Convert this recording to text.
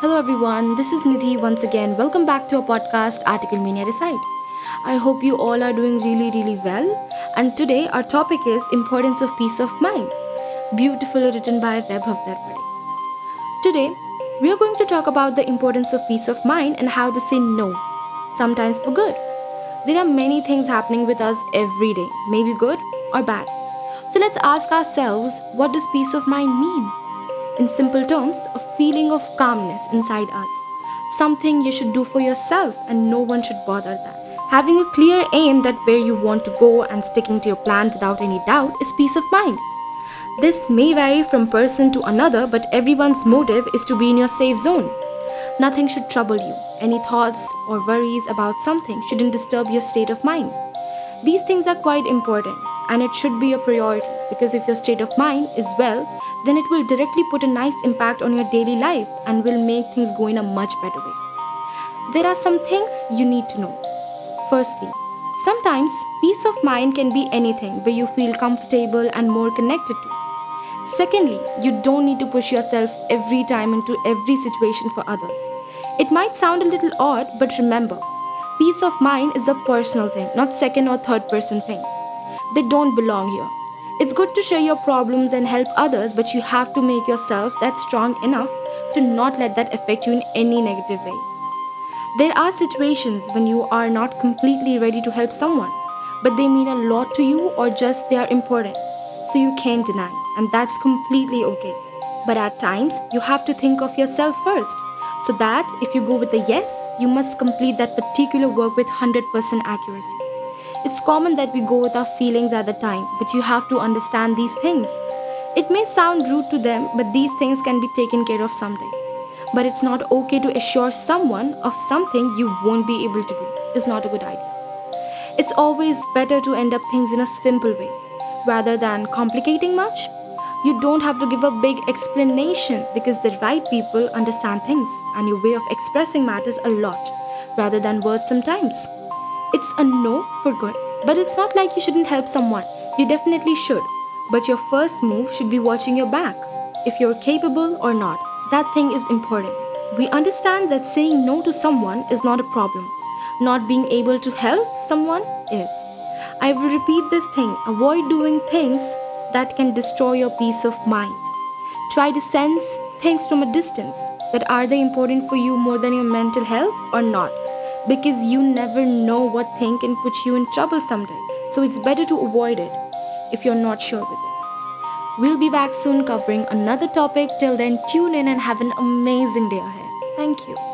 Hello everyone, this is Nidhi once again. Welcome back to our podcast Article Mania Decide. I hope you all are doing really really well. And today our topic is importance of peace of mind. Beautifully written by Vaibhav Darpade. Today we are going to talk about the importance of peace of mind and how to say no, sometimes for good. There are many things happening with us every day, maybe good or bad. So let's ask ourselves what does peace of mind mean? In simple terms, a feeling of calmness inside us. Something you should do for yourself and no one should bother that. Having a clear aim that where you want to go and sticking to your plan without any doubt is peace of mind. This may vary from person to another, but everyone's motive is to be in your safe zone. Nothing should trouble you. Any thoughts or worries about something shouldn't disturb your state of mind. These things are quite important and it should be a priority because if your state of mind is well, then it will directly put a nice impact on your daily life and will make things go in a much better way. There are some things you need to know. Firstly, sometimes peace of mind can be anything where you feel comfortable and more connected to. Secondly, you don't need to push yourself every time into every situation for others. It might sound a little odd, but remember, peace of mind is a personal thing, not second or third person thing. They don't belong here. It's good to share your problems and help others, but you have to make yourself that strong enough to not let that affect you in any negative way. There are situations when you are not completely ready to help someone, but they mean a lot to you or just they are important, so you can't deny, and that's completely okay. But at times, you have to think of yourself first, so that if you go with a yes, you must complete that particular work with 100% accuracy. It's common that we go with our feelings at the time, but you have to understand these things. It may sound rude to them, but these things can be taken care of someday. But it's not okay to assure someone of something you won't be able to do. It's not a good idea. It's always better to end up things in a simple way rather than complicating much. You don't have to give a big explanation because the right people understand things and your way of expressing matters a lot rather than words sometimes. It's a no for good, but it's not like you shouldn't help someone. You definitely should. But your first move should be watching your back. If you're capable or not, that thing is important. We understand that saying no to someone is not a problem. Not being able to help someone is. I will repeat this thing avoid doing things that can destroy your peace of mind. Try to sense things from a distance that are they important for you more than your mental health or not because you never know what thing can put you in trouble someday. So it's better to avoid it if you're not sure with it. We'll be back soon covering another topic. Till then, tune in and have an amazing day ahead. Thank you.